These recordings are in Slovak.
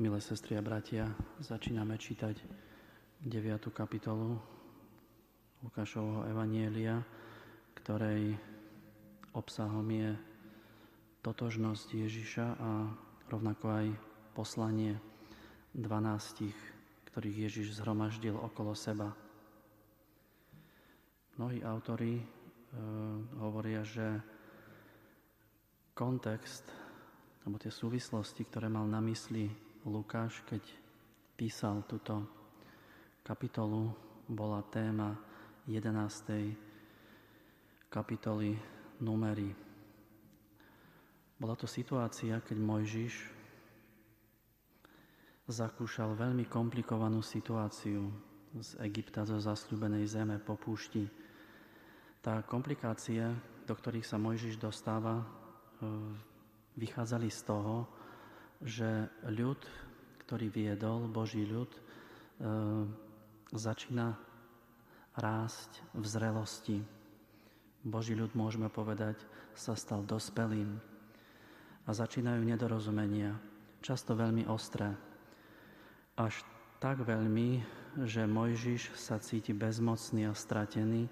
Milé sestry a bratia, začíname čítať 9. kapitolu Lukášovho Evanielia, ktorej obsahom je totožnosť Ježiša a rovnako aj poslanie 12, ktorých Ježiš zhromaždil okolo seba. Mnohí autory e, hovoria, že kontext alebo tie súvislosti, ktoré mal na mysli Lukáš, keď písal túto kapitolu, bola téma 11. kapitoly numery. Bola to situácia, keď Mojžiš zakúšal veľmi komplikovanú situáciu z Egypta, zo zasľúbenej zeme po púšti. Tá komplikácia, do ktorých sa Mojžiš dostáva, e, vychádzali z toho, že ľud, ktorý viedol, Boží ľud, e, začína rásť v zrelosti. Boží ľud, môžeme povedať, sa stal dospelým a začínajú nedorozumenia, často veľmi ostré. Až tak veľmi, že Mojžiš sa cíti bezmocný a stratený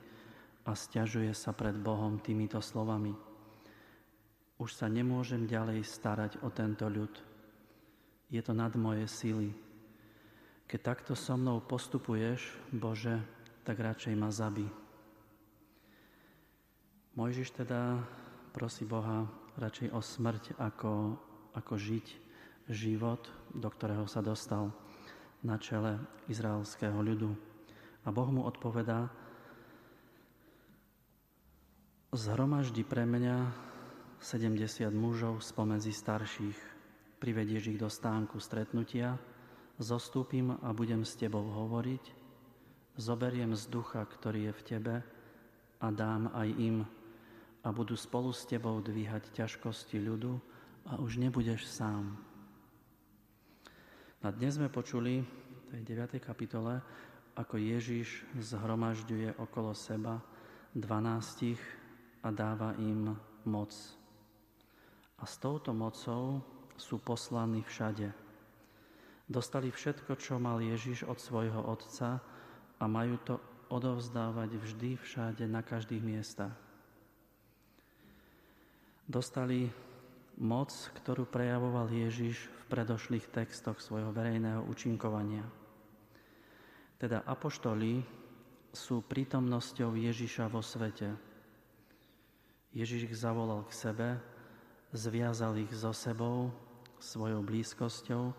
a stiažuje sa pred Bohom týmito slovami. Už sa nemôžem ďalej starať o tento ľud, je to nad moje sily. Keď takto so mnou postupuješ, Bože, tak radšej ma zabí. Mojžiš teda prosí Boha radšej o smrť, ako, ako žiť život, do ktorého sa dostal na čele izraelského ľudu. A Boh mu odpovedá, zhromaždi pre mňa 70 mužov spomedzi starších, privedieš ich do stánku stretnutia, zostúpim a budem s tebou hovoriť, zoberiem z ducha, ktorý je v tebe a dám aj im a budú spolu s tebou dvíhať ťažkosti ľudu a už nebudeš sám. A dnes sme počuli v tej 9. kapitole, ako Ježiš zhromažďuje okolo seba dvanástich a dáva im moc. A s touto mocou sú poslaní všade. Dostali všetko, čo mal Ježiš od svojho Otca a majú to odovzdávať vždy, všade, na každých miestach. Dostali moc, ktorú prejavoval Ježiš v predošlých textoch svojho verejného učinkovania. Teda apoštoli sú prítomnosťou Ježiša vo svete. Ježiš ich zavolal k sebe, zviazal ich so sebou svojou blízkosťou,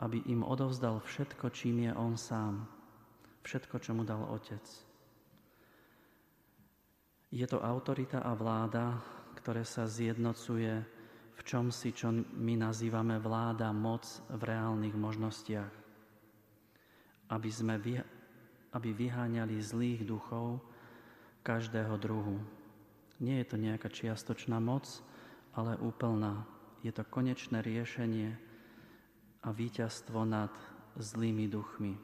aby im odovzdal všetko, čím je on sám, všetko, čo mu dal Otec. Je to autorita a vláda, ktoré sa zjednocuje v čom si, čo my nazývame vláda, moc v reálnych možnostiach. Aby sme vy, aby vyháňali zlých duchov každého druhu. Nie je to nejaká čiastočná moc, ale úplná, je to konečné riešenie a víťazstvo nad zlými duchmi.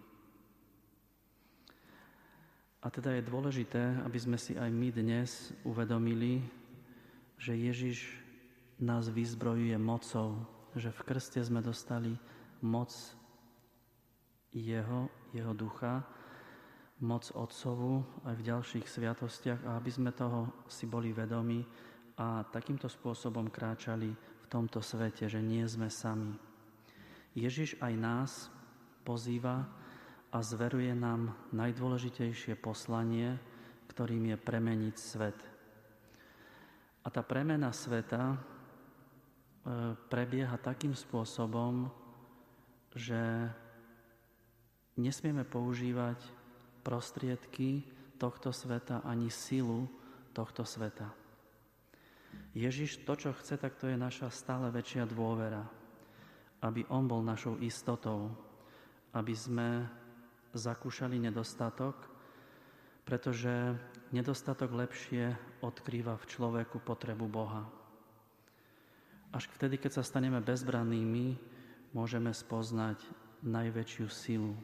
A teda je dôležité, aby sme si aj my dnes uvedomili, že Ježiš nás vyzbrojuje mocou, že v krste sme dostali moc Jeho, Jeho ducha, moc Otcovu aj v ďalších sviatostiach a aby sme toho si boli vedomi a takýmto spôsobom kráčali v tomto svete, že nie sme sami. Ježiš aj nás pozýva a zveruje nám najdôležitejšie poslanie, ktorým je premeniť svet. A tá premena sveta e, prebieha takým spôsobom, že nesmieme používať prostriedky tohto sveta ani silu tohto sveta. Ježiš to, čo chce, tak to je naša stále väčšia dôvera. Aby On bol našou istotou, aby sme zakúšali nedostatok, pretože nedostatok lepšie odkrýva v človeku potrebu Boha. Až vtedy, keď sa staneme bezbrannými, môžeme spoznať najväčšiu silu.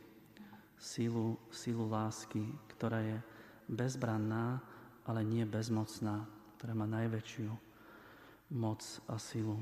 Silu, silu lásky, ktorá je bezbranná, ale nie bezmocná ktorá má najväčšiu moc a silu.